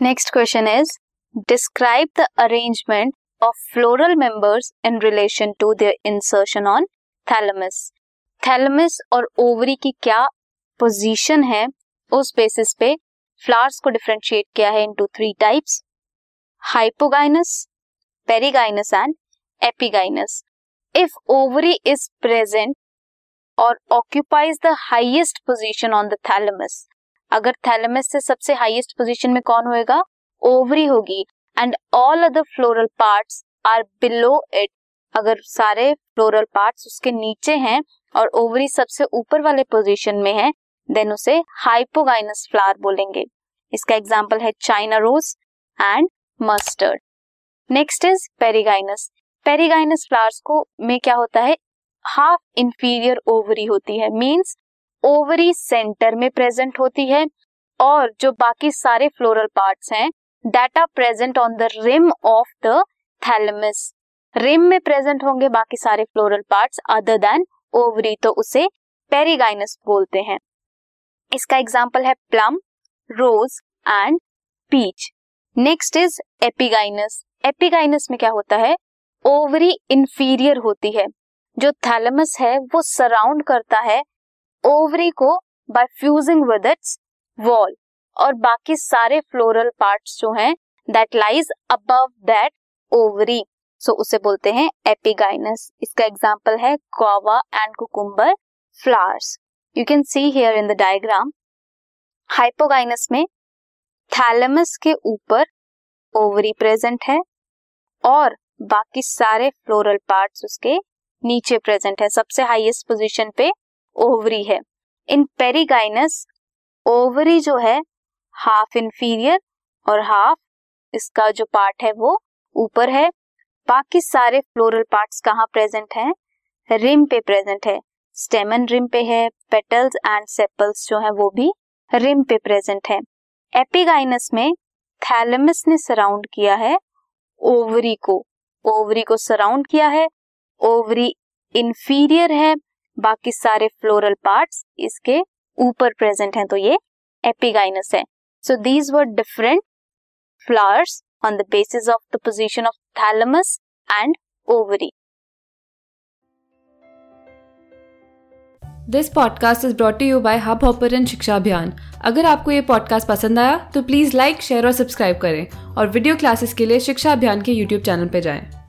Next question is describe the arrangement of floral members in relation to their insertion on thalamus thalamus और ovary की क्या position है? उस basis पे flowers को डिफरेंशिएट किया है into three types hypogynous perigynous and epigynous if ovary is present और occupies the highest position on the thalamus अगर थैलेमस से सबसे हाईएस्ट पोजीशन में कौन होएगा? ओवरी होगी. And all other floral parts are below it अगर सारे फ्लोरल पार्ट्स उसके नीचे हैं और ओवरी सबसे ऊपर वाले पोजीशन में है देन उसे हाइपोगाइनस फ्लावर बोलेंगे. इसका एग्ज़ाम्पल है China rose and mustard next is perigynous perigynous flowers को में क्या होता है? हाफ़ इंफीरियर ओवरी होती है. मींस ओवरी सेंटर में प्रेजेंट होती है और जो बाकी सारे फ्लोरल पार्ट्स हैं that are present on the rim of the thalamus rim में प्रेजेंट होंगे बाकी सारे floral parts other than ovary तो उसे पेरिगाइनस बोलते हैं। इसका एग्ज़ाम्पल है plum rose and peach next is epigynous epigynous में क्या होता है? ओवरी इंफीरियर होती है। जो थैलेमस है, वो सराउंड करता है ओवरी को by fusing with its wall और बाकी सारे फ्लोरल पार्ट्स जो हैं that lies above that ovary so उसे बोलते हैं एपिगाइनस इसका एग्ज़ाम्पल है guava and cucumber flowers you can see here in the diagram hypogynous में थैलेमस के ऊपर ओवरी प्रेजेंट है और बाकी सारे फ्लोरल पार्ट्स उसके नीचे प्रेजेंट है। सबसे हाईएस्ट पोजीशन पे ओवरी है। इन पेरिगाइनस ओवरी जो है हाफ़ इंफीरियर और हाफ़ इसका जो पार्ट है वो ऊपर है। बाकी सारे फ्लोरल पार्ट्स कहाँ प्रेजेंट हैं? रिम पे प्रेजेंट है। स्टेमन रिम पे है पेटल्स एंड सेपल्स जो है वो भी रिम पे प्रेजेंट है। एपिगाइनस में थैलेमस ने सराउंड किया है ओवरी को। ओवरी को सराउंड किया है। ओवरी इंफीरियर है बाकी सारे फ्लोरल पार्ट्स इसके ऊपर प्रेजेंट हैं तो ये एपिगाइनस है। So these were different flowers on the basis of the position of thalamus and ovary this podcast is brought you by Hub Hopper Shiksha Abhiyan अगर आपको ये पॉडकास्ट पसंद आया तो प्लीज़ लाइक शेयर और सब्सक्राइब करें। और वीडियो क्लासेस के लिए शिक्षा अभियान के यूट्यूब चैनल पर जाएँ।